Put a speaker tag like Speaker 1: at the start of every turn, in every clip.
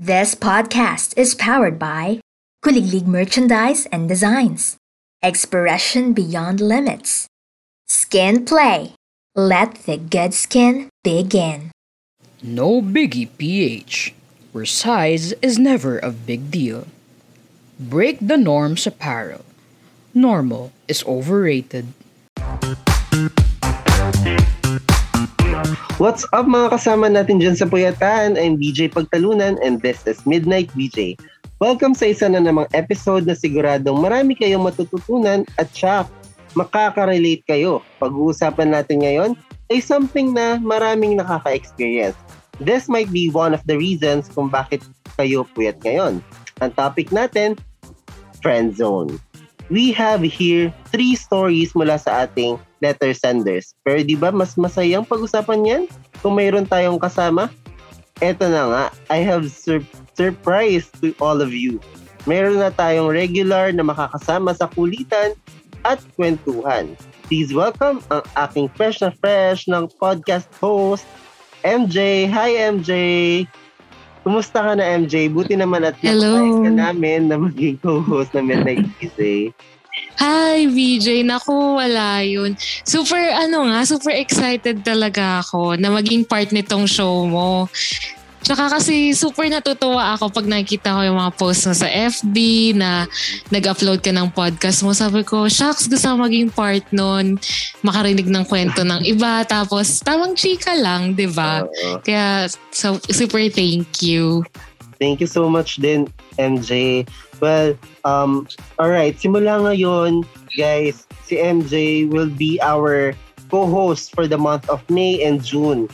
Speaker 1: This podcast is powered by Kuliglig Merchandise and Designs, Expression Beyond Limits, Skin Play. Let the good skin begin.
Speaker 2: No Biggie PH, where size is never a big deal. Break the norms apparel. Normal is overrated.
Speaker 3: What's up mga kasama natin dyan sa Puyatan? I'm BJ Pagtalunan and this is Midnight BJ. Welcome sa isa na namang episode na siguradong marami kayong matututunan at siya makaka-relate kayo. Pag-uusapan natin ngayon ay something na maraming nakaka-experience. This might be one of the reasons kung bakit kayo puyat ngayon. Ang topic natin, friend zone. We have here three stories mula sa ating letter senders. Pero di ba mas masayang pag-usapan yan kung mayroon tayong kasama? Eto na nga, I have sur- surprise to all of you. Meron na tayong regular na makakasama sa kulitan at kwentuhan. Please welcome ang aking fresh na fresh ng podcast host, MJ. Hi, MJ! Kumusta ka na, MJ? Buti naman at
Speaker 4: Hello.
Speaker 3: ka namin na maging co-host ng Midnight Tuesday.
Speaker 4: Hi, VJ. Naku, wala yun. Super, ano nga, super excited talaga ako na maging part nitong show mo. Tsaka kasi super natutuwa ako pag nakikita ko yung mga posts mo sa FB na nag-upload ka ng podcast mo. Sabi ko, shucks, gusto maging part nun. Makarinig ng kwento ng iba. Tapos, tamang chika lang, di ba?
Speaker 3: Oo.
Speaker 4: Kaya, so, super thank you.
Speaker 3: Thank you so much din, MJ. Well, um, alright, simula ngayon, guys, si MJ will be our co-host for the month of May and June.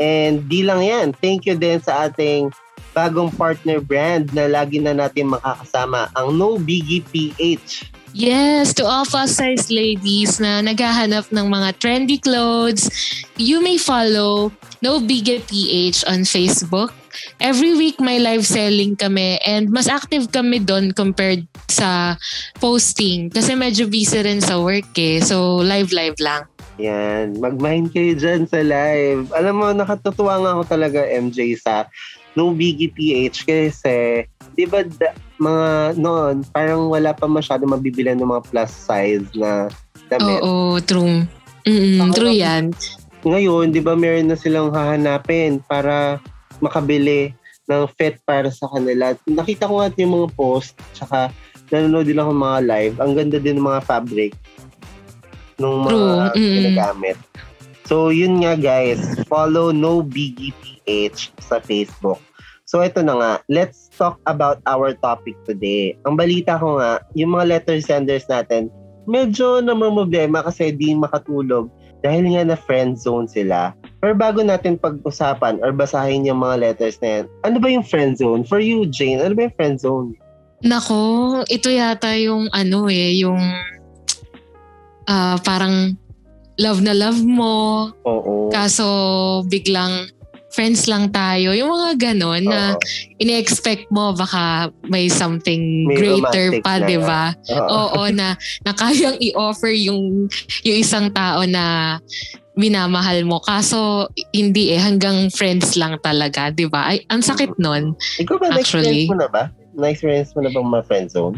Speaker 3: And di lang yan, thank you din sa ating bagong partner brand na lagi na natin makakasama, ang No Biggie PH.
Speaker 4: Yes, to all plus-size ladies na naghahanap ng mga trendy clothes, you may follow No Bigger PH on Facebook. Every week may live selling kami and mas active kami doon compared sa posting kasi medyo busy rin sa work eh. So live-live lang.
Speaker 3: Yan, mag-mind kayo dyan sa live. Alam mo, nakatutuwa nga ako talaga, MJ, sa No Biggie PH kasi, di ba, da- mga noon, parang wala pa masyado mabibilan ng mga plus size na damit.
Speaker 4: Oo, true. Mm-mm,
Speaker 3: Ako
Speaker 4: true yan.
Speaker 3: Ngayon, di ba, meron na silang hahanapin para makabili ng fit para sa kanila. Nakita ko nga yung mga post, tsaka nanonood din ako mga live. Ang ganda din ng mga fabric nung mga
Speaker 4: True, mm.
Speaker 3: ginagamit. So, yun nga guys. Follow No Biggie PH sa Facebook. So, ito na nga. Let's talk about our topic today. Ang balita ko nga, yung mga letter senders natin, medyo namamroblema kasi di makatulog dahil nga na friend zone sila. Pero bago natin pag-usapan or basahin yung mga letters na yan, ano ba yung friend zone? For you, Jane, ano ba yung friend zone?
Speaker 4: Nako, ito yata yung ano eh, yung ah, parang love na love mo,
Speaker 3: Oo.
Speaker 4: Kaso biglang friends lang tayo. Yung mga ganon na
Speaker 3: Oo.
Speaker 4: ini-expect mo baka may something
Speaker 3: May
Speaker 4: greater pa,
Speaker 3: na-
Speaker 4: di ba?
Speaker 3: Oo.
Speaker 4: Oo, na, na kayang i-offer yung, yung isang tao na minamahal mo. Kaso hindi eh, hanggang friends lang talaga, di ba? Ay, ang sakit nun.
Speaker 3: Ikaw ba,
Speaker 4: Actually.
Speaker 3: na-experience mo na ba? Na-experience mo na bang mga friend zone?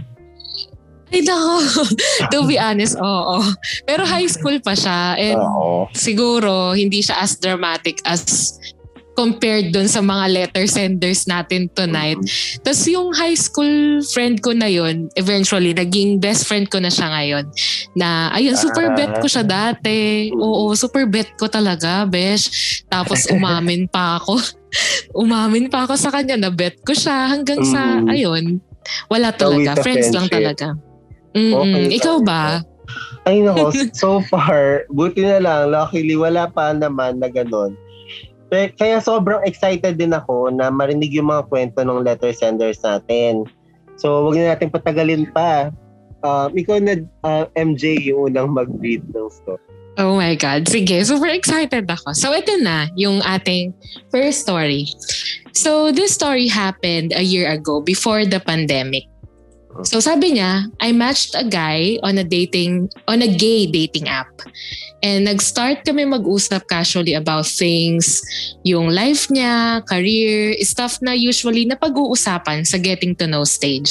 Speaker 4: Ay, nako. to be honest, oo. Pero high school pa siya. And
Speaker 3: Oo.
Speaker 4: siguro hindi siya as dramatic as compared dun sa mga letter senders natin tonight. Tapos yung high school friend ko na yun, eventually, naging best friend ko na siya ngayon. Na, ayun, super
Speaker 3: Ah.
Speaker 4: bet ko siya dati. Oo, super bet ko talaga, besh. Tapos umamin pa ako. umamin pa ako sa kanya na bet ko siya hanggang sa,
Speaker 3: Mm.
Speaker 4: ayun, wala talaga. Friends lang talaga. Mm-mm.
Speaker 3: Okay,
Speaker 4: Ikaw ba?
Speaker 3: Ay nako, so far, buti na lang, luckily, wala pa naman na ganun. Kaya sobrang excited din ako na marinig yung mga kwento ng letter senders natin. So, wag na natin patagalin pa. Um, ikaw na, uh, MJ, yung unang mag-read ng story.
Speaker 4: Oh my God. Sige, super excited ako. So ito na yung ating first story. So this story happened a year ago before the pandemic. So sabi niya, I matched a guy on a dating, on a gay dating app. And nag-start kami mag-usap casually about things, yung life niya, career, stuff na usually na pag-uusapan sa getting to know stage.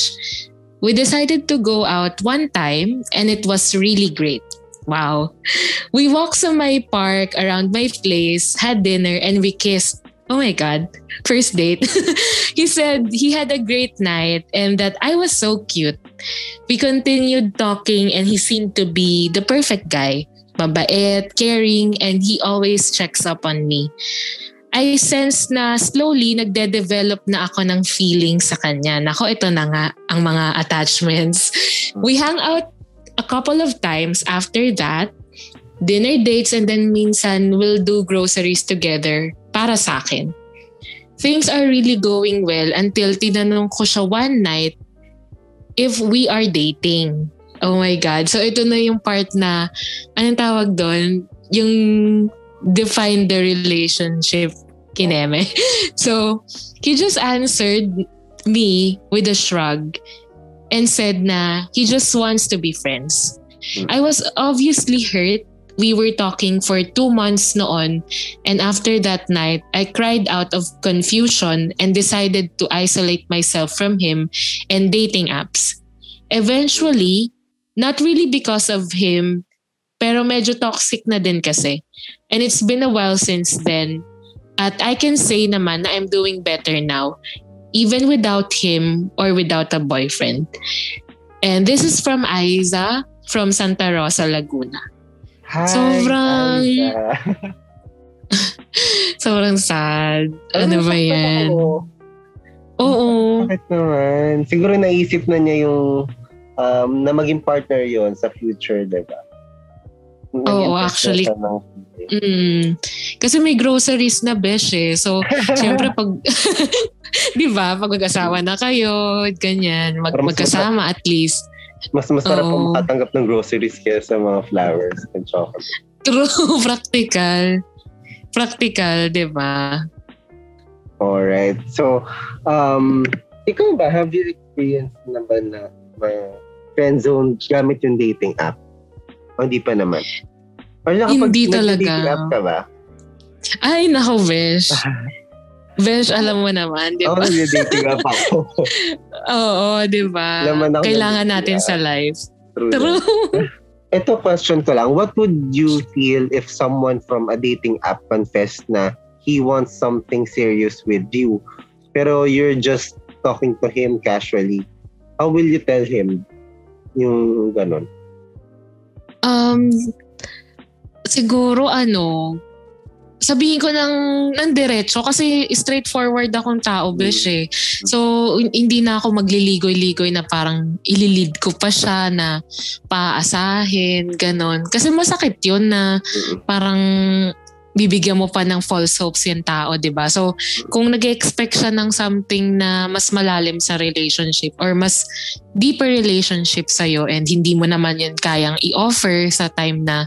Speaker 4: We decided to go out one time and it was really great. Wow. We walked sa my park around my place, had dinner, and we kissed Oh my God. First date. he said he had a great night and that I was so cute. We continued talking and he seemed to be the perfect guy. Mabait, caring, and he always checks up on me. I sense na slowly nagde-develop na ako ng feeling sa kanya. Nako, ito na nga ang mga attachments. We hang out a couple of times after that dinner dates and then minsan we'll do groceries together para sa akin. Things are really going well until tinanong ko siya one night if we are dating. Oh my God. So ito na yung part na, anong tawag doon? Yung define the relationship kineme. So, he just answered me with a shrug and said na he just wants to be friends. I was obviously hurt we were talking for two months noon and after that night, I cried out of confusion and decided to isolate myself from him and dating apps. Eventually, not really because of him, pero medyo toxic na din kasi. And it's been a while since then. At I can say naman na I'm doing better now, even without him or without a boyfriend. And this is from Aiza from Santa Rosa, Laguna.
Speaker 3: Hi,
Speaker 4: Sobrang-. Sobrang sad. Ano ba yan?
Speaker 3: ako.
Speaker 4: Oo.
Speaker 3: Bakit naman? Siguro naisip na niya yung um, na maging partner yon sa future, di ba?
Speaker 4: Oo,
Speaker 3: partner
Speaker 4: actually. Mm. Kasi may groceries na besh eh. So, syempre pag, di ba, pag mag-asawa na kayo, ganyan, mag, magkasama at least.
Speaker 3: Mas masarap po makatanggap ng groceries kaya sa mga flowers and chocolate.
Speaker 4: True, practical. Practical, di ba?
Speaker 3: Alright. So, um, ikaw ba, have you experienced na ba na uh, friend zone gamit yung dating app? O hindi pa naman? Or nakapag-
Speaker 4: Hindi talaga.
Speaker 3: app ka ba?
Speaker 4: Ay, nako, Besh. Besh, alam mo naman, di
Speaker 3: Ako
Speaker 4: ba?
Speaker 3: nag-dating app ako.
Speaker 4: Oo, di ba? Kailangan
Speaker 3: ng-
Speaker 4: natin sa life.
Speaker 3: True.
Speaker 4: True.
Speaker 3: Ito question ko lang, what would you feel if someone from a dating app confessed na he wants something serious with you, pero you're just talking to him casually? How will you tell him yung ganun?
Speaker 4: Um, siguro ano, sabihin ko ng, ng diretso kasi straightforward akong tao, besh eh. So, hin- hindi na ako magliligoy-ligoy na parang ililid ko pa siya na paasahin, ganon. Kasi masakit yun na parang bibigyan mo pa ng false hopes yung tao, 'di ba? So, kung nag-expect siya ng something na mas malalim sa relationship or mas deeper relationship sa and hindi mo naman yun kayang i-offer sa time na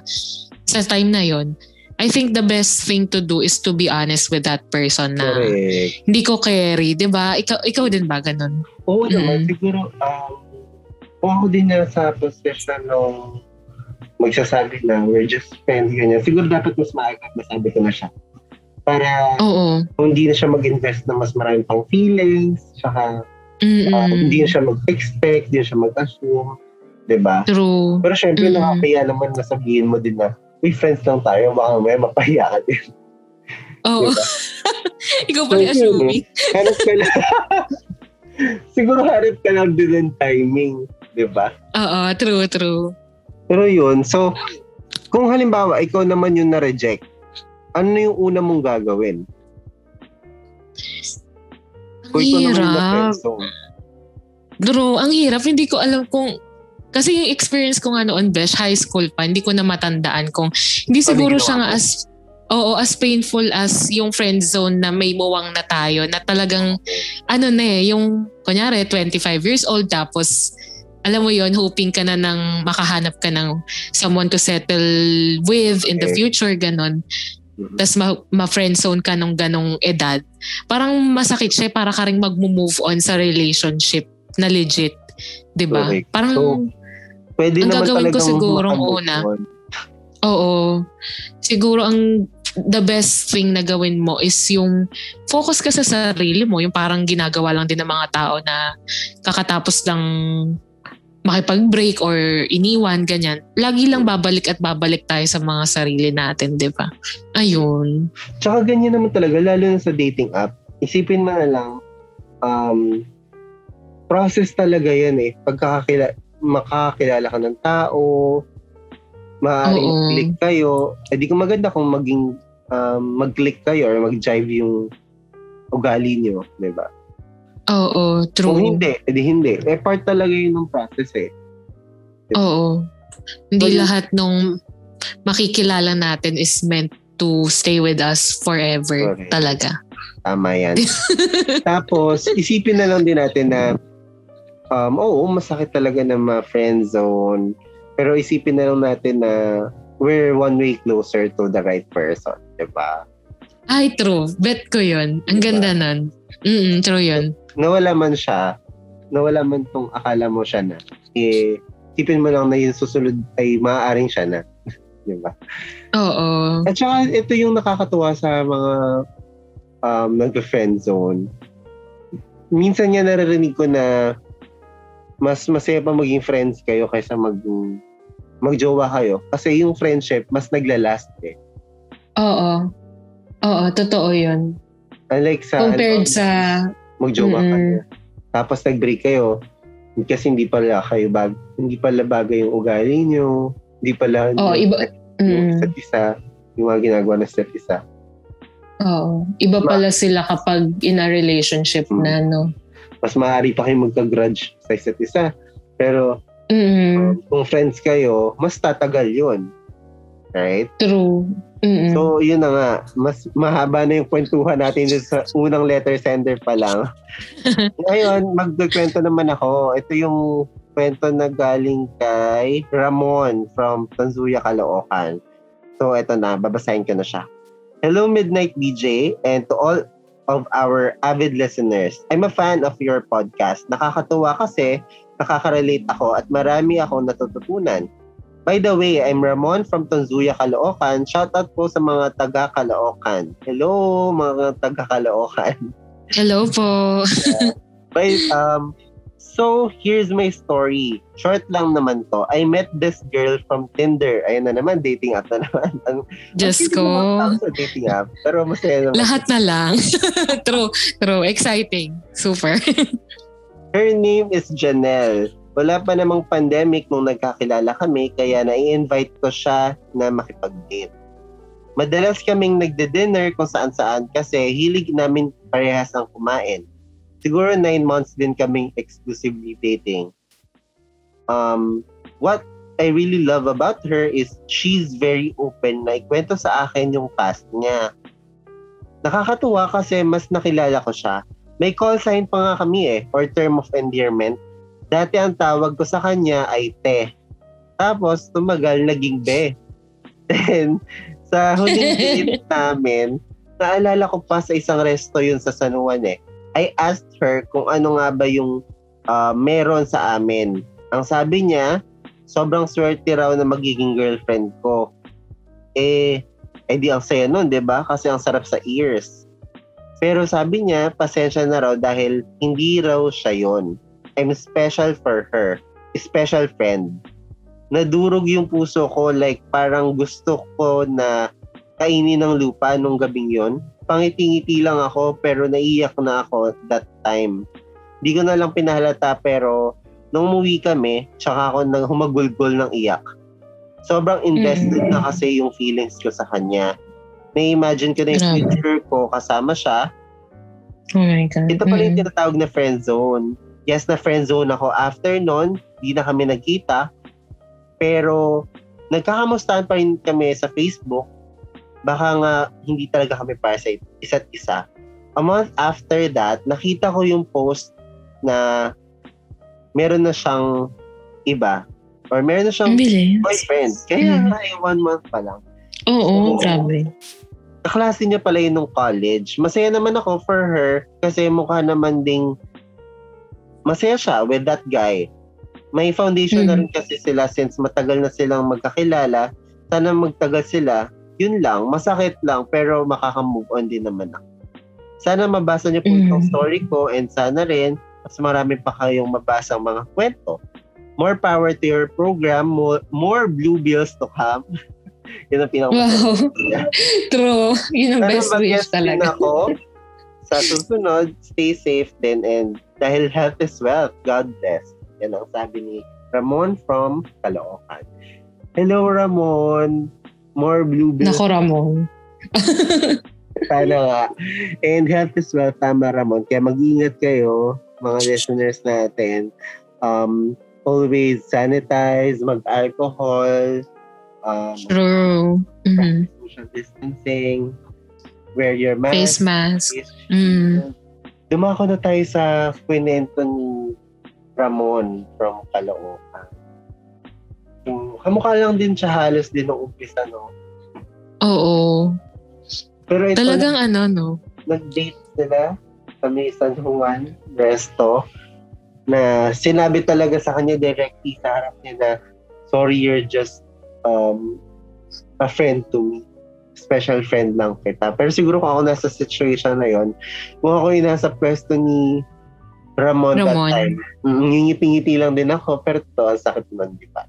Speaker 4: sa time na yon I think the best thing to do is to be honest with that person na
Speaker 3: Correct.
Speaker 4: hindi ko carry, 'di ba? Ikaw ikaw din ba ganun?
Speaker 3: Oo naman,
Speaker 4: Mm.
Speaker 3: siguro, um, kung ako din na sa position nung magsasabi na we're just friends, ganyan, siguro dapat mas maaga masabi ko na siya. Para
Speaker 4: Oo.
Speaker 3: hindi na siya mag-invest ng mas marami pang feelings, saka
Speaker 4: Mm-mm.
Speaker 3: uh, hindi na siya mag-expect, hindi na siya mag-assume, 'di ba?
Speaker 4: True.
Speaker 3: Pero syempre,
Speaker 4: Mm.
Speaker 3: nakakaya naman na sabihin mo din na, uy, friends lang tayo, baka may mapahiya ka din.
Speaker 4: Oo.
Speaker 3: Diba?
Speaker 4: ikaw pala
Speaker 3: So, yun,
Speaker 4: assuming.
Speaker 3: Hanap ka lang. Siguro harap ka lang din ng timing, di ba?
Speaker 4: Oo, true, true.
Speaker 3: Pero yun, so, kung halimbawa, ikaw naman yung na-reject, ano yung una mong gagawin?
Speaker 4: Ang
Speaker 3: Kung ikaw naman yung
Speaker 4: hirap. ang hirap. Hindi ko alam kung... Kasi yung experience ko nga noon, Besh, high school pa, hindi ko na matandaan kung... Hindi siguro siya nga as... Oo, as painful as yung friend zone na may muwang na tayo na talagang ano na eh, yung kunyari 25 years old tapos alam mo yon hoping ka na ng makahanap ka ng someone to settle with in the future, ganon.
Speaker 3: Mhm.
Speaker 4: Tapos ma- ma-friend zone ka nung ganong edad. Parang masakit siya, para ka rin mag-move on sa relationship na legit. 'Di ba?
Speaker 3: Correct.
Speaker 4: Parang
Speaker 3: So, Pwede
Speaker 4: Ang
Speaker 3: naman
Speaker 4: gagawin ko
Speaker 3: makamove
Speaker 4: una. Oo. Siguro ang the best thing na gawin mo is yung focus ka sa sarili mo. Yung parang ginagawa lang din ng mga tao na kakatapos lang makipag-break or iniwan, ganyan. Lagi lang babalik at babalik tayo sa mga sarili natin, di ba? Ayun.
Speaker 3: Tsaka ganyan naman talaga, lalo na sa dating app. Isipin mo na lang, um, process talaga yan eh. Pagkakakila, makakakilala ka ng tao, maaaring
Speaker 4: Oo.
Speaker 3: click kayo. Eh di ko maganda kung maging um, mag-click kayo or mag-jive yung ugali nyo, di ba?
Speaker 4: Oo,
Speaker 3: Kung
Speaker 4: true.
Speaker 3: hindi, edi hindi. Eh, part talaga yun ng process eh.
Speaker 4: Oo. Hindi
Speaker 3: So,
Speaker 4: lahat nung makikilala natin is meant to stay with us forever
Speaker 3: Correct.
Speaker 4: talaga.
Speaker 3: Tama yan. Tapos, isipin na lang din natin na um, oo, masakit talaga na ma-friend zone. Pero isipin na lang natin na we're one way closer to the right person. Diba?
Speaker 4: Ay, true. Bet ko yun. Ang
Speaker 3: Diba?
Speaker 4: ganda nun. Mm true yun.
Speaker 3: Nawala man siya, nawala man tong akala mo siya na, eh, isipin mo lang na yung susunod ay maaaring siya na. diba?
Speaker 4: Oo.
Speaker 3: At saka ito yung nakakatuwa sa mga um, nag-friend zone. Minsan nga naririnig ko na mas masaya pa maging friends kayo kaysa mag magjowa kayo. Kasi yung friendship, mas naglalast eh.
Speaker 4: Oo. Oo, totoo yun.
Speaker 3: Unlike sa
Speaker 4: Compared
Speaker 3: ano,
Speaker 4: sa...
Speaker 3: magjowa
Speaker 4: Mm-mm.
Speaker 3: kayo. Tapos nag-break kayo kasi hindi pala kayo bag, hindi pala bagay yung ugali nyo, hindi pala
Speaker 4: Oo,
Speaker 3: yung,
Speaker 4: iba...
Speaker 3: yung
Speaker 4: Mm,
Speaker 3: isa't isa, yung mga ginagawa ng isa't isa.
Speaker 4: oo. Iba pala sila kapag in a relationship
Speaker 3: Mm.
Speaker 4: na, no?
Speaker 3: Mas maaari pa kayo magka-grudge sa isa't isa. Pero
Speaker 4: Mm,
Speaker 3: kung friends kayo, mas tatagal yun. Right?
Speaker 4: true. Mm,
Speaker 3: So, yun na nga. Mas mahaba na yung kwentuhan natin sa unang letter sender pa lang. Ngayon, magkukwento naman ako. Ito yung kwento na galing kay Ramon from Tanzuya, Caloocan. So, ito na. Babasahin ko na siya. Hello, Midnight DJ, and to all of our avid listeners. I'm a fan of your podcast. Nakakatuwa kasi nakaka-relate ako at marami akong natututunan. By the way, I'm Ramon from Tanzuya, Caloocan. Shoutout po sa mga taga Caloocan. Hello, mga taga Caloocan.
Speaker 4: Hello po.
Speaker 3: But, um, so, here's my story. Short lang naman to. I met this girl from Tinder. Ayun na naman, dating app na naman. Ang,
Speaker 4: Diyos ko.
Speaker 3: Sa dating app. Pero masaya naman.
Speaker 4: Lahat na lang. true. True. Exciting. Super.
Speaker 3: Her name is Janelle. Wala pa namang pandemic nung nagkakilala kami, kaya na-invite ko siya na makipag-date. Madalas kaming nagde-dinner kung saan-saan kasi hilig namin parehas ang kumain. Siguro nine months din kaming exclusively dating. Um, what I really love about her is she's very open na ikwento sa akin yung past niya. Nakakatuwa kasi mas nakilala ko siya may call sign pa nga kami eh, or term of endearment. Dati ang tawag ko sa kanya ay te. Tapos, tumagal, naging be. Then, sa huling date namin, naalala ko pa sa isang resto yun sa San Juan eh. I asked her kung ano nga ba yung ah, meron sa amin. Ang sabi niya, sobrang swerte raw na magiging girlfriend ko. Eh, eh di ang saya nun, 'di ba? Kasi ang sarap sa ears. Pero sabi niya, pasensya na raw dahil hindi raw siya yon. I'm special for her. Special friend. Nadurog yung puso ko like parang gusto ko na kainin ng lupa nung gabing yon. Pangiti-ngiti lang ako pero naiyak na ako that time. Hindi ko na lang pinahalata pero nung umuwi kami, tsaka ako nang humagulgol ng iyak. Sobrang invested na kasi yung feelings ko sa kanya. Na-imagine ko na yung
Speaker 4: Grabe.
Speaker 3: future ko kasama siya
Speaker 4: Oh my God.
Speaker 3: ito pala yung
Speaker 4: Mm.
Speaker 3: tinatawag na friend zone. Yes, na friend zone ako. After nun, di na kami nagkita. Pero, nagkakamustahan pa rin kami sa Facebook. Baka nga, hindi talaga kami para sa isa't isa. A month after that, nakita ko yung post na meron na siyang iba. Or meron na siyang
Speaker 4: Ang bilis.
Speaker 3: boyfriend. Kaya
Speaker 4: Mm.
Speaker 3: eh, one month pa lang.
Speaker 4: Oo,
Speaker 3: Oo.
Speaker 4: grabe.
Speaker 3: kaklase niya pala yun nung college. Masaya naman ako for her kasi mukha naman ding masaya siya with that guy. May foundation na rin kasi sila since matagal na silang magkakilala. Sana magtagal sila. Yun lang, masakit lang, pero makaka-move on din naman ako. Sana mabasa niyo po
Speaker 4: Mm.
Speaker 3: itong story ko and sana rin mas marami pa kayong mabasa mga kwento. More power to your program, more, more blue bills to come. Yun ang pinaka
Speaker 4: Wow. True. Yun ang
Speaker 3: Sana
Speaker 4: best wish talaga.
Speaker 3: ako. Sa susunod, stay safe din and dahil health is wealth, God bless. Yan ang sabi ni Ramon from Caloocan. Hello, Ramon. More blue bills.
Speaker 4: Nako, Ramon.
Speaker 3: Sana nga. And health is wealth, tama, Ramon. Kaya mag-ingat kayo, mga listeners natin. Um, always sanitize, mag-alcohol, um,
Speaker 4: True. Mhm.
Speaker 3: social distancing, wear your mask.
Speaker 4: Face mask.
Speaker 3: face
Speaker 4: Mm.
Speaker 3: Dumako na tayo sa kwento ni Ramon from Caloocan. Yung, kamukha lang din siya halos din nung umpisa, no?
Speaker 4: Oo.
Speaker 3: Pero ito,
Speaker 4: Talagang ano, no?
Speaker 3: nag-date sila sa may San Juan resto na sinabi talaga sa kanya directly sa harap niya na sorry, you're just um, a friend to me. Special friend lang kita. Pero siguro kung ako nasa situation na yon, kung ako yung nasa pwesto ni Ramon, that
Speaker 4: Ramon.
Speaker 3: time, mm, ngingiti-ngiti lang din ako, pero to, ang sakit nun, di ba?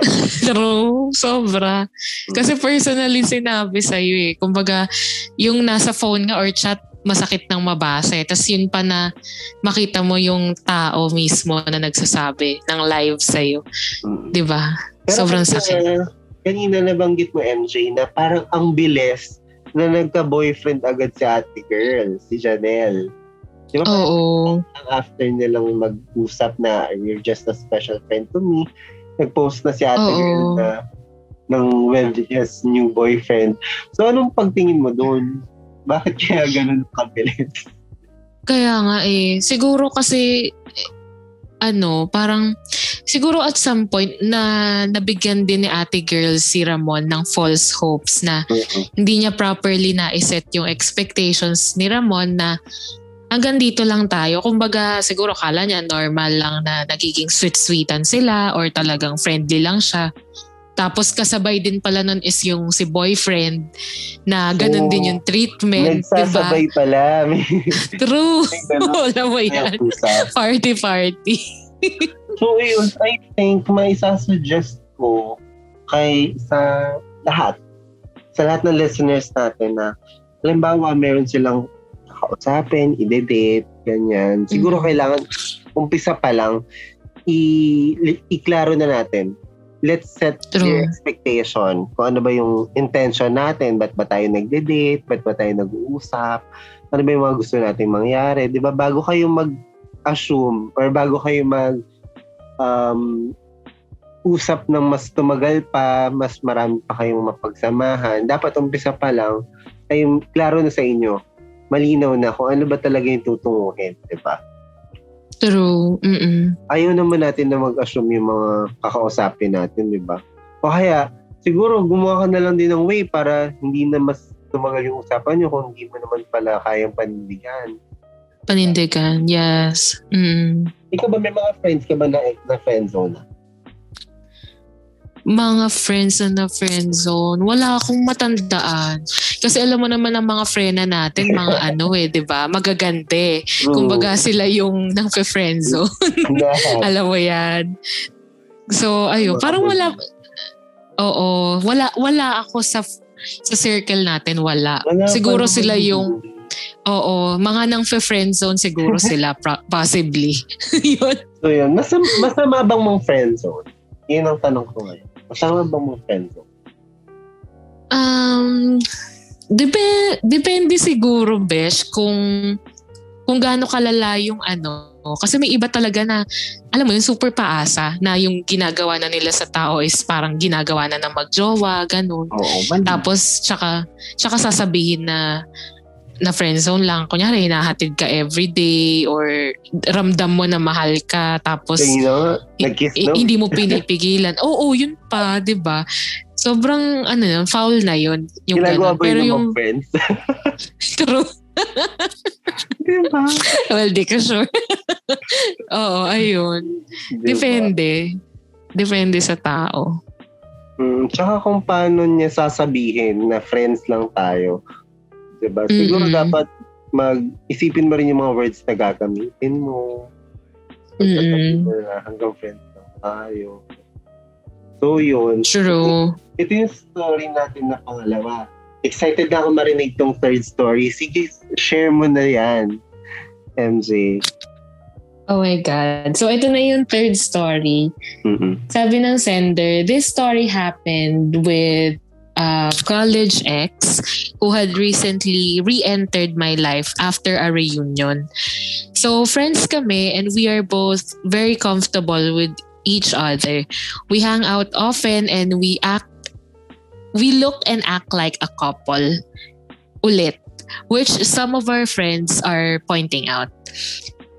Speaker 4: True. Sobra. Kasi personally sinabi sa'yo eh. Kumbaga, yung nasa phone nga or chat, masakit nang mabasa eh. Tapos yun pa na makita mo yung tao mismo na nagsasabi ng live sa'yo.
Speaker 3: Mm.
Speaker 4: Di ba?
Speaker 3: Pero
Speaker 4: Sobrang
Speaker 3: kanina,
Speaker 4: sakit.
Speaker 3: Kanina nabanggit mo, MJ, na parang ang bilis na nagka-boyfriend agad si ate girl, si Janelle. Di ba?
Speaker 4: Oo.
Speaker 3: after nilang mag-usap na you're just a special friend to me, nag-post na si ate
Speaker 4: Oo.
Speaker 3: girl na ng with his new boyfriend. So, anong pagtingin mo doon? Bakit kaya ganun kabilis?
Speaker 4: Kaya nga eh. Siguro kasi, eh, ano, parang, siguro at some point na nabigyan din ni ate girl si Ramon ng false hopes na hindi niya properly na iset yung expectations ni Ramon na hanggang dito lang tayo. Kumbaga, siguro kala niya normal lang na nagiging sweet-sweetan sila or talagang friendly lang siya. Tapos kasabay din pala nun is yung si boyfriend na ganun
Speaker 3: So,
Speaker 4: din yung treatment. Diba?
Speaker 3: Nagsasabay pala. May
Speaker 4: True. Wala mo yan.
Speaker 3: usap.
Speaker 4: Party party.
Speaker 3: So, yun, I think may isasuggest ko kay sa lahat, sa lahat ng listeners natin na halimbawa meron silang kakausapin, ide-date, ganyan. Siguro
Speaker 4: Mhm.
Speaker 3: kailangan umpisa pa lang i- iklaro na natin. Let's set
Speaker 4: True.
Speaker 3: the expectation. Kung ano ba yung intention natin, ba't ba tayo nagde-date, ba't ba tayo nag-uusap, ano ba yung mga gusto nating mangyari. Di ba? Bago kayo mag-assume or bago kayo mag um, usap ng mas tumagal pa, mas marami pa kayong mapagsamahan, dapat umpisa pa lang, ay klaro na sa inyo, malinaw na kung ano ba talaga yung tutunguhin, di ba?
Speaker 4: True. Mm-mm.
Speaker 3: Ayaw naman natin na mag-assume yung mga kakausapin natin, di ba? O kaya, siguro gumawa ka na lang din ng way para hindi na mas tumagal yung usapan nyo kung hindi mo naman pala kayang panindigan.
Speaker 4: Panindigan. Yes. Mm.
Speaker 3: Ikaw ba may mga friends ka ba na, na friend zone?
Speaker 4: Mga friends na friend zone. Wala akong matandaan. Kasi alam mo naman ang mga friend na natin, mga ano eh, di ba? Magagante. Kumbaga sila yung nang friend zone. Alam mo yan. So, ayun. Parang wala, oo, wala, wala ako sa sa circle natin, wala.
Speaker 3: Wala
Speaker 4: Siguro sila
Speaker 3: yun.
Speaker 4: yung, oo, mga nang friend zone siguro sila, possibly. Yun.
Speaker 3: So yun, masama, masama bang mong friend zone? Yun ang tanong ko ngayon. Masama bang mong friend zone?
Speaker 4: Um, dep- depende siguro, Besh, kung kung gaano kalala yung ano. Kasi may iba talaga na, alam mo yun, super paasa na yung ginagawa na nila sa tao is parang ginagawa na ng magjowa, ganun.
Speaker 3: Oo.
Speaker 4: Tapos, tsaka, tsaka sasabihin na na friend zone lang. Kunyari, hinahatid ka everyday or ramdam mo na mahal ka. Tapos,
Speaker 3: Kanina,
Speaker 4: I-
Speaker 3: nag-kiss no?
Speaker 4: hindi mo pinipigilan. Oo, yun pa, 'di ba? Sobrang ano yun, foul na yun. Yung
Speaker 3: Ginagawa
Speaker 4: ganun.
Speaker 3: ba
Speaker 4: Pero
Speaker 3: yun ng
Speaker 4: yung
Speaker 3: friends?
Speaker 4: true.
Speaker 3: diba?
Speaker 4: well, di ka sure. Oo, ayun.
Speaker 3: Diba?
Speaker 4: Depende. Depende sa tao.
Speaker 3: Mm, tsaka kung paano niya sasabihin na friends lang tayo. Diba? Siguro
Speaker 4: Mm-mm.
Speaker 3: dapat mag-isipin mo rin yung mga words na gagamitin mo. Sasabihin mo na hanggang friends lang tayo. So yun.
Speaker 4: True.
Speaker 3: Ito yung story natin na pangalawa. Excited na ako marinig tong third story. Sige, share mo na yan. MJ.
Speaker 4: Oh my God. So, ito na yung third story.
Speaker 3: Mhm.
Speaker 4: Sabi ng sender, this story happened with a college ex who had recently re-entered my life after a reunion. So, friends kami and we are both very comfortable with each other. We hang out often and we act we look and act like a couple ulit, which some of our friends are pointing out.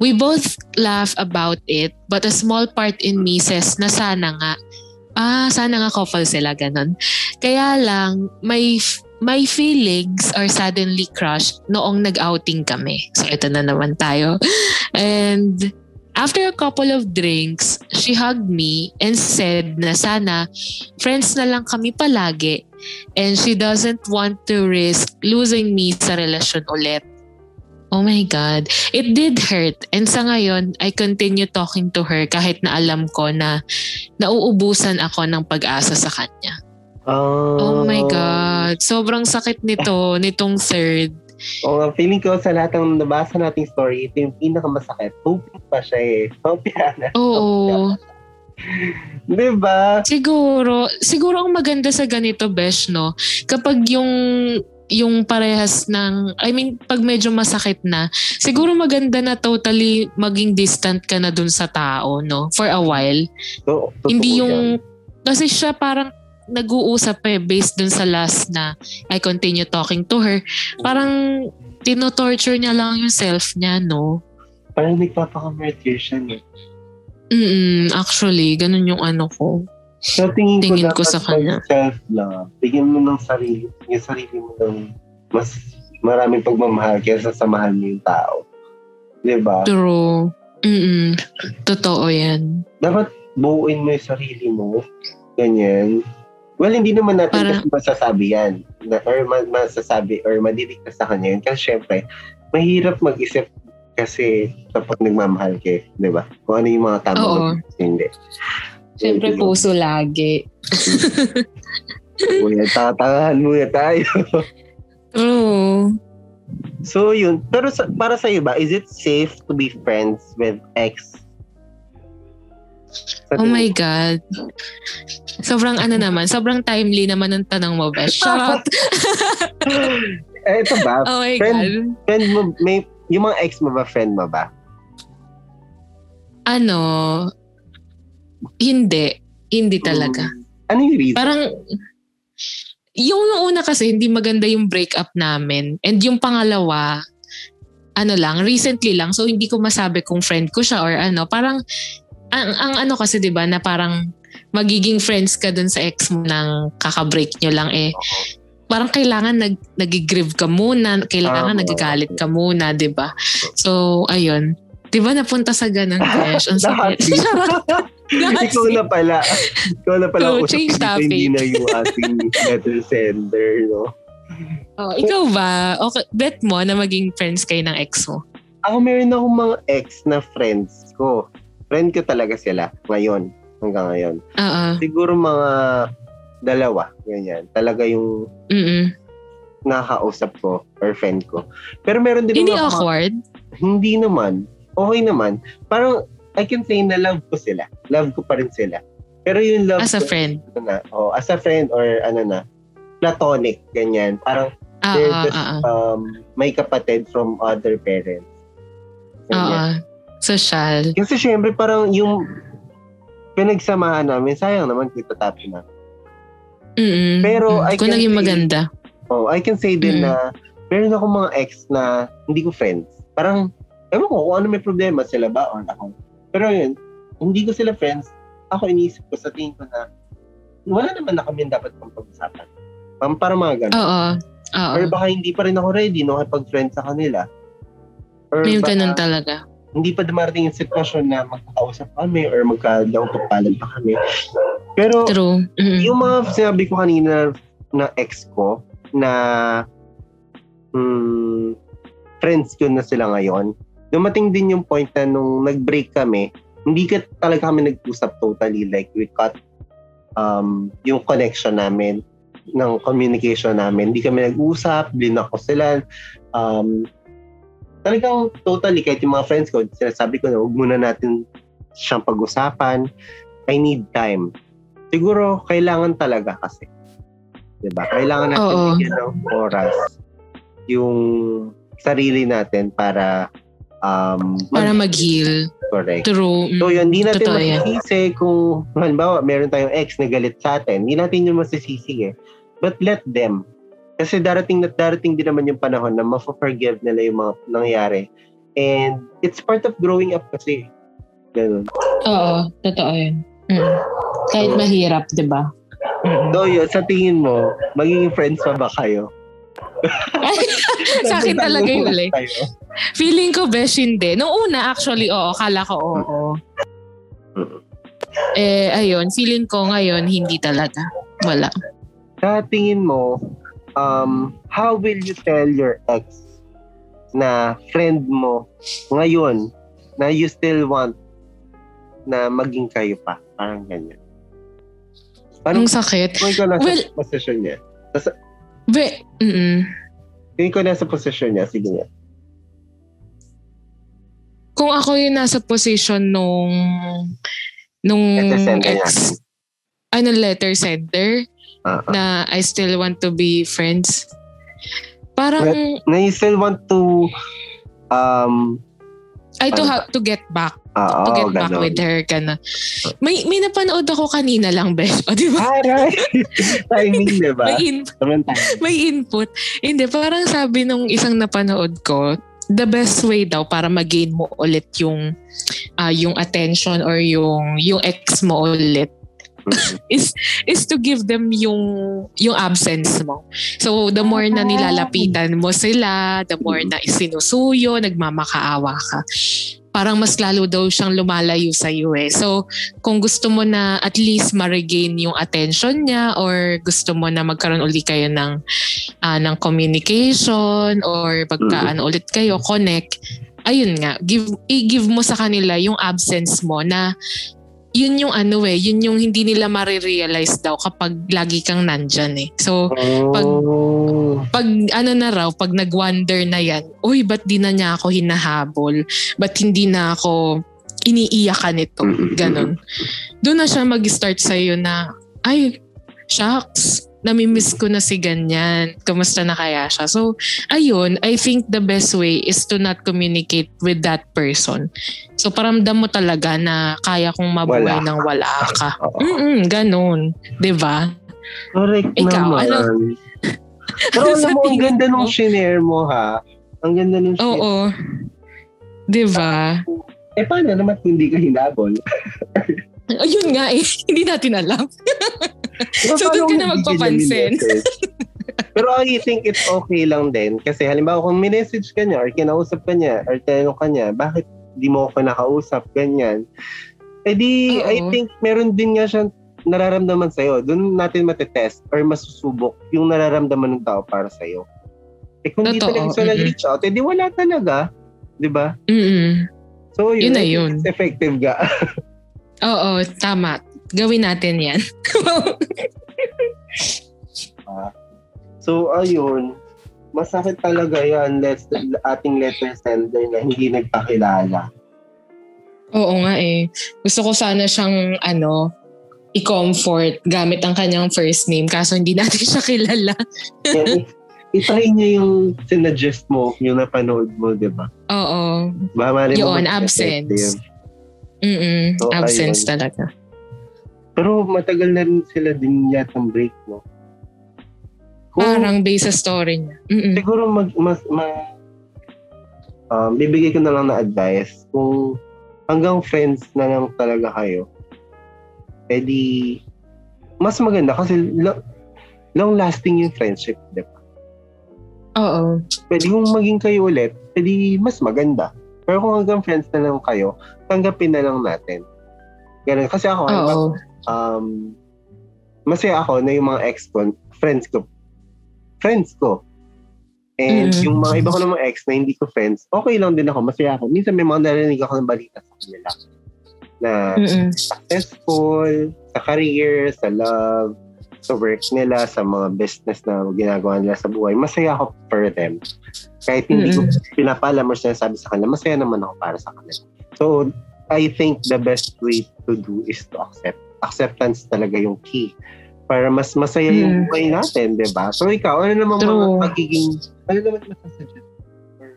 Speaker 4: We both laugh about it, but a small part in me says na sana nga, ah, sana nga couple sila, ganun. Kaya lang, may, may feelings are suddenly crushed noong nag-outing kami. So, ito na naman tayo. And after a couple of drinks, she hugged me and said na sana friends na lang kami palagi and she doesn't want to risk losing me sa relasyon ulit. Oh my God. It did hurt. And sa ngayon, I continue talking to her kahit na alam ko na nauubusan ako ng pag-asa sa kanya. Oh my God. Sobrang sakit nito, nitong third.
Speaker 3: Oo nga, feeling ko sa lahat ng nabasa nating story, ito yung pinakamasakit. Hoping pa siya eh. Hoping na.
Speaker 4: Oo.
Speaker 3: Di ba?
Speaker 4: Siguro, siguro ang maganda sa ganito, Besh, no? Kapag yung yung parehas ng, I mean, pag medyo masakit na, siguro maganda na totally maging distant ka na dun sa tao, no? For a while.
Speaker 3: So,
Speaker 4: Hindi
Speaker 3: yan.
Speaker 4: yung, kasi siya parang nag-uusap eh, based dun sa last na I continue talking to her. Parang tinotorture niya lang yung self niya, no?
Speaker 3: Parang nagpapaka-murder siya. No?
Speaker 4: Mm actually, ganun yung ano ko.
Speaker 3: So, tingin,
Speaker 4: Tingin
Speaker 3: ko,
Speaker 4: ko sa kanya.
Speaker 3: self lang. Bigyan mo ng sarili, yung sarili mo ng mas maraming pagmamahal kaysa samahan mo yung tao. Di ba?
Speaker 4: True. Mm Totoo yan.
Speaker 3: Dapat buuin mo yung sarili mo. Ganyan. Well, hindi naman natin
Speaker 4: Para-
Speaker 3: kasi masasabi yan. Na, or ma- masasabi or madidikta sa kanya yun. Kasi syempre, mahirap mag-isip kasi kapag nagmamahal kayo. Di ba? Kung ano yung mga tama hindi.
Speaker 4: Siyempre puso lagi.
Speaker 3: Kuya, tatangahan muna tayo.
Speaker 4: True.
Speaker 3: So yun, pero sa, para sa ba, is it safe to be friends with ex? Sa
Speaker 4: Oh my God. Sobrang ano naman, sobrang timely naman ng tanong mo, Besh. Charot.
Speaker 3: Eh, ito ba?
Speaker 4: Oh my
Speaker 3: Friend.
Speaker 4: God.
Speaker 3: Friend mo, may, yung mga ex mo ba, friend mo ba?
Speaker 4: Ano, hindi. Hindi talaga.
Speaker 3: Ano yung reason?
Speaker 4: Parang, yung una kasi, hindi maganda yung breakup namin. And yung pangalawa, ano lang, recently lang. So, hindi ko masabi kung friend ko siya or ano. Parang, ang, ang ano kasi, di ba, na parang magiging friends ka dun sa ex mo nang kakabreak nyo lang eh. Parang kailangan nag, nagigrieve ka muna, kailangan
Speaker 3: Tama.
Speaker 4: nagagalit ka muna, di ba? So, ayun. Di ba napunta sa ganun, Besh? Ang
Speaker 3: Lahat
Speaker 4: sakit.
Speaker 3: Ikaw na pala. Ikaw na pala. Usap
Speaker 4: change topic.
Speaker 3: Hindi na yung ating letter sender, no?
Speaker 4: Oh, ikaw ba? Okay, bet mo na maging friends kayo ng ex mo?
Speaker 3: Ako meron akong mga ex na friends ko. Friend ko talaga sila ngayon. Hanggang ngayon.
Speaker 4: Oo.
Speaker 3: Siguro mga dalawa. Ganyan. Talaga yung
Speaker 4: Mm-mm.
Speaker 3: nakakausap ko or friend ko. Pero meron din
Speaker 4: Hindi
Speaker 3: ako mga-
Speaker 4: awkward?
Speaker 3: Hindi naman. Okay naman. Parang I can say na love ko sila. Love ko pa rin sila. Pero yung love
Speaker 4: As a
Speaker 3: ko,
Speaker 4: friend?
Speaker 3: ano na, oh, as a friend or ano na, platonic, ganyan. Parang
Speaker 4: Oo,
Speaker 3: they're
Speaker 4: oo,
Speaker 3: just
Speaker 4: oo.
Speaker 3: um, may kapatid from other parents.
Speaker 4: Oo. Social.
Speaker 3: Kasi syempre parang yung pinagsamahan namin, sayang naman kita tapi na.
Speaker 4: Mm-mm.
Speaker 3: Pero I
Speaker 4: Kung
Speaker 3: can
Speaker 4: naging
Speaker 3: say-
Speaker 4: maganda.
Speaker 3: Oh, I can say din
Speaker 4: Mm.
Speaker 3: na meron akong mga ex na hindi ko friends. Parang, ewan ko kung ano may problema sila ba or ako. Pero yun, hindi ko sila friends. Ako iniisip ko sa tingin ko na wala naman na kami dapat pang pag-usapan. Pam, para mga ganun.
Speaker 4: Oo. Oo.
Speaker 3: Or baka hindi pa rin ako ready no kapag friends sa kanila. Or
Speaker 4: May
Speaker 3: baka,
Speaker 4: ganun talaga.
Speaker 3: hindi pa dumarating yung sitwasyon na magkakausap kami or magkadaw pagpalad pa kami. Pero
Speaker 4: True. Mm.
Speaker 3: yung mga sinabi ko kanina na ex ko na mm, friends ko na sila ngayon, dumating din yung point na nung nag-break kami, hindi ka talaga kami nag-usap totally. Like, we cut um, yung connection namin ng communication namin. Hindi kami nag-usap, blinak ko sila. Um, talagang totally, kahit yung mga friends ko, sinasabi ko na huwag muna natin siyang pag-usapan. I need time. Siguro, kailangan talaga kasi. 'Di ba? Kailangan natin
Speaker 4: Oo.
Speaker 3: bigyan ng oras yung sarili natin para um,
Speaker 4: Para mag-heal.
Speaker 3: correct.
Speaker 4: True. Mm.
Speaker 3: So yun, hindi natin
Speaker 4: Totoo yan.
Speaker 3: masisisi kung halimbawa meron tayong ex na galit sa atin, hindi natin yun masisisi eh. But let them. Kasi darating na darating din naman yung panahon na ma-forgive nila yung mga nangyari. And it's part of growing up kasi. Ganun.
Speaker 4: Oo, totoo yun. Mm. Kahit
Speaker 3: So-
Speaker 4: mahirap, di ba? Mm.
Speaker 3: So yun, sa tingin mo, magiging friends pa ba kayo?
Speaker 4: Sa akin talaga yung huli. Feeling ko, besh, hindi. Nung una, actually, oo. Kala ko, oo. Eh, ayun. Feeling ko ngayon, hindi talaga. Wala.
Speaker 3: Sa tingin mo, um, how will you tell your ex na friend mo ngayon na you still want na maging kayo pa? Parang ganyan. Parang
Speaker 4: Ang sakit.
Speaker 3: kung ikaw nasa
Speaker 4: Well-
Speaker 3: posisyon niya.
Speaker 4: Be, mm
Speaker 3: Kung ikaw nasa posisyon niya, sige niya.
Speaker 4: Kung ako yung nasa position nung nung ex, ano letter sender
Speaker 3: Ah, ah.
Speaker 4: na I still want to be friends. Parang
Speaker 3: Na you still want to um
Speaker 4: I to have to get back,
Speaker 3: ah,
Speaker 4: to
Speaker 3: oh,
Speaker 4: get back
Speaker 3: ganon.
Speaker 4: with her kana. May may napanood ako kanina lang, Besh. O, di ba?
Speaker 3: Aray! Timing, di ba?
Speaker 4: May, in, may input. Hindi, parang sabi nung isang napanood ko, the best way daw para mag-gain mo ulit yung ah, yung attention or yung yung ex mo ulit. is is to give them yung yung absence mo. So the more na nilalapitan mo sila, the more na isinusuyo, nagmamakaawa ka. Parang mas lalo daw siyang lumalayo sa iyo eh. So kung gusto mo na at least ma-regain yung attention niya or gusto mo na magkaroon uli kayo ng ah, ng communication or pagka
Speaker 3: Mm.
Speaker 4: ano ulit kayo connect ayun nga give i-give mo sa kanila yung absence mo na yun yung ano eh, yun yung hindi nila marirealize daw kapag lagi kang nandyan eh. So, Pag-
Speaker 3: Oh.
Speaker 4: pag ano na raw, pag nag-wonder na yan, uy, ba't di na niya ako hinahabol? Ba't hindi na ako iniiyakan nito?
Speaker 3: Mm-mm.
Speaker 4: Ganon. Doon na siya mag-start sa'yo na, ay, shucks, namimiss ko na si ganyan. Kamusta na kaya siya? So, ayun, I think the best way is to not communicate with that person. So, paramdam mo talaga na kaya kong mabuhay
Speaker 3: Wala
Speaker 4: nang wala ka. Mm-mm, ganon. 'Di ba?
Speaker 3: Correct
Speaker 4: Ikaw,
Speaker 3: naman.
Speaker 4: ano?
Speaker 3: Pero alam mo, ang ganda nung shinare mo ha. Ang ganda nung shinare.
Speaker 4: Oo. 'Di ba?
Speaker 3: Eh paano naman hindi ka hinabol?
Speaker 4: Ayun nga eh, hindi natin alam. So, doon ka na magpapansin.
Speaker 3: message? Pero I think it's okay lang din. Kasi halimbawa kung minessage ka niya or kinausap ka niya or tinanong ka niya, bakit di mo ako nakausap, ganyan. Eh di,
Speaker 4: Oo.
Speaker 3: I think meron din nga siyang nararamdaman sa'yo. Doon natin matetest or masusubok yung nararamdaman ng tao para sa'yo. Eh kung di
Speaker 4: Totoo,
Speaker 3: talaga siya
Speaker 4: mm-mm.
Speaker 3: nag-reach out, eh di wala talaga. Di ba?
Speaker 4: Mm.
Speaker 3: So yun,
Speaker 4: Yun na yun.
Speaker 3: effective ga.
Speaker 4: Oo, tama. Gawin natin 'yan.
Speaker 3: so ayun, masakit talaga yan let's, ating letter sender na hindi nagpakilala.
Speaker 4: Oo nga eh. Gusto ko sana siyang ano, i-comfort gamit ang kanyang first name kaso hindi natin siya kilala.
Speaker 3: Kaya i- itry niya yung sinuggest mo, yung napanood mo, di ba?
Speaker 4: Oo.
Speaker 3: Ba,
Speaker 4: Yun, absence. Mm
Speaker 3: So,
Speaker 4: Absence
Speaker 3: ayun.
Speaker 4: talaga.
Speaker 3: Pero matagal na rin sila din yatang break, no? Kung
Speaker 4: Parang based sa story niya. Mm-mm.
Speaker 3: siguro mag, mas, ma, um, bibigay ko na lang na advice kung hanggang friends na lang talaga kayo, edi mas maganda kasi lo- long lasting yung friendship, di ba?
Speaker 4: Oo.
Speaker 3: Pwede kung maging kayo ulit, edi mas maganda. Pero kung hanggang friends na lang kayo, tanggapin na lang natin. Ganun. Kasi ako,
Speaker 4: Oo.
Speaker 3: um, masaya ako na yung mga ex ko, friends ko, friends ko. And
Speaker 4: Mm.
Speaker 3: yung mga iba ko namang ex na hindi ko friends, okay lang din ako, masaya ako. Minsan may mga narinig ako ng balita sa kanila na
Speaker 4: Mm-mm.
Speaker 3: successful sa career, sa love, sa work nila, sa mga business na ginagawa nila sa buhay. Masaya ako for them. Kahit hindi ko pinapaalam or sinasabi sa kanila, masaya naman ako para sa kanila. So, I think the best way to do is to accept. Acceptance talaga yung key para mas masaya yung
Speaker 4: Mm.
Speaker 3: buhay natin, di ba? So, ikaw, ano naman mga
Speaker 4: True.
Speaker 3: magiging, ano naman masasuggest or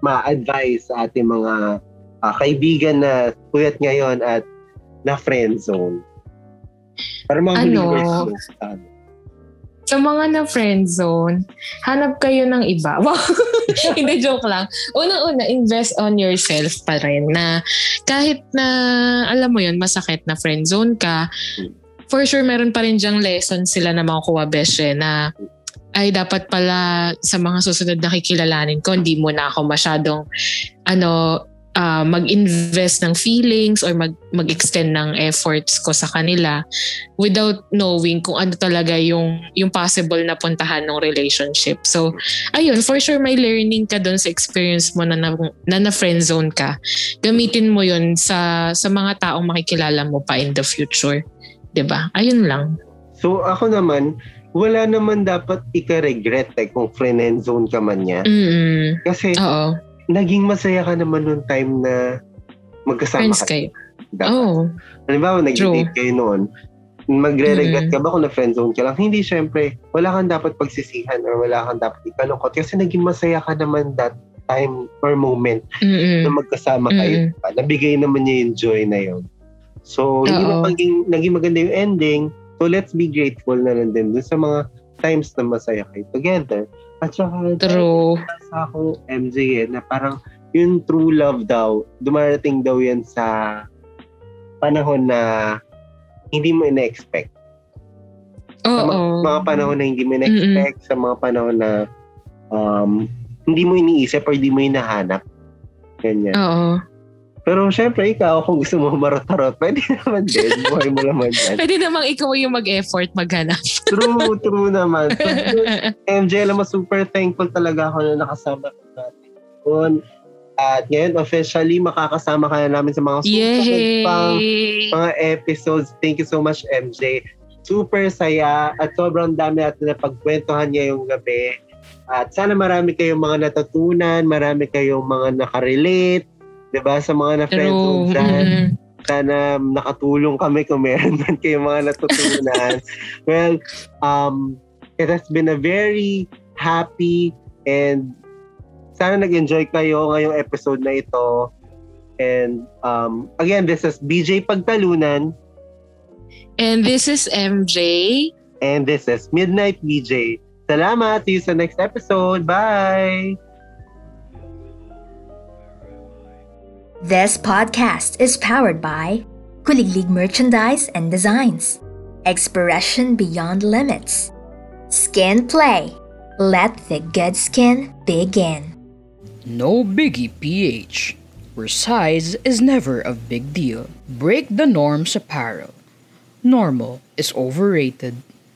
Speaker 3: ma-advise sa ating mga ah, kaibigan na puyat ngayon at na friend zone? Para mga
Speaker 4: Ano?
Speaker 3: believers sa
Speaker 4: mga na friend zone, hanap kayo ng iba. Wow! Hindi, joke lang. Unang-una, invest on yourself pa rin na kahit na, alam mo yun, masakit na friend zone ka, for sure meron pa rin dyang lesson sila na makukuha beshe na ay dapat pala sa mga susunod na kikilalanin ko, hindi mo na ako masyadong ano, ah, mag-invest ng feelings or mag, mag-extend ng efforts ko sa kanila without knowing kung ano talaga yung yung possible na puntahan ng relationship. So, ayun, for sure may learning ka doon sa experience mo na na, na, na friend zone ka. Gamitin mo yun sa sa mga taong makikilala mo pa in the future. ba? Ayun lang.
Speaker 3: So, ako naman, wala naman dapat ika-regret eh, kung friend zone ka man niya.
Speaker 4: Mm.
Speaker 3: Kasi
Speaker 4: Oo.
Speaker 3: Naging masaya ka naman nung time na magkasama
Speaker 4: Friends
Speaker 3: ka.
Speaker 4: kayo.
Speaker 3: Dapat.
Speaker 4: Oh.
Speaker 3: Halimbawa, nag-date kayo noon. Magre-regret
Speaker 4: Mm.
Speaker 3: ka ba kung na-friend zone ka lang? Hindi, syempre. Wala kang dapat pagsisihan or wala kang dapat ikalungkot kasi naging masaya ka naman that time or moment
Speaker 4: Mm.
Speaker 3: na magkasama kayo.
Speaker 4: Mm.
Speaker 3: diba? Nabigay naman niya yung joy na yun. So, hindi
Speaker 4: Oo.
Speaker 3: na naging, naging maganda yung ending. So, let's be grateful na lang din dun sa mga times na masaya kayo together. At saka,
Speaker 4: True.
Speaker 3: sa akong MJ eh, na parang yung true love daw, dumarating daw yan sa panahon na hindi mo ina-expect. Sa mga, mga panahon na hindi mo ina-expect, sa mga panahon na um, hindi mo iniisip or hindi mo hinahanap. Ganyan.
Speaker 4: Oo.
Speaker 3: Pero syempre, ikaw, kung gusto mo marot-tarot, pwede naman din. Buhay mo naman yan.
Speaker 4: Pwede namang ikaw yung mag-effort maghanap.
Speaker 3: True, true naman. So, MJ, alam mo, super thankful talaga ako na nakasama ka natin. Yun. At ngayon, officially, makakasama ka na namin sa mga susunod pang mga episodes. Thank you so much, MJ. Super saya at sobrang dami natin na pagkwentuhan niya yung gabi. At sana marami kayong mga natutunan, marami kayong mga nakarelate, 'di ba sa mga na-friend zone dyan.
Speaker 4: Mm.
Speaker 3: Sana nakatulong kami kung meron man kayong mga natutunan. well, um, it has been a very happy and sana nag-enjoy kayo ngayong episode na ito. And um, again, this is BJ Pagtalunan
Speaker 4: And this is MJ.
Speaker 3: and this is Midnight BJ. Salamat! See you sa next episode. Bye!
Speaker 1: This podcast is powered by Kuliglig Merchandise and Designs. Expression beyond limits. Skin Play. Let the good skin begin.
Speaker 2: No biggie PH, where size is never a big deal. Break the norms apparel. Normal is overrated.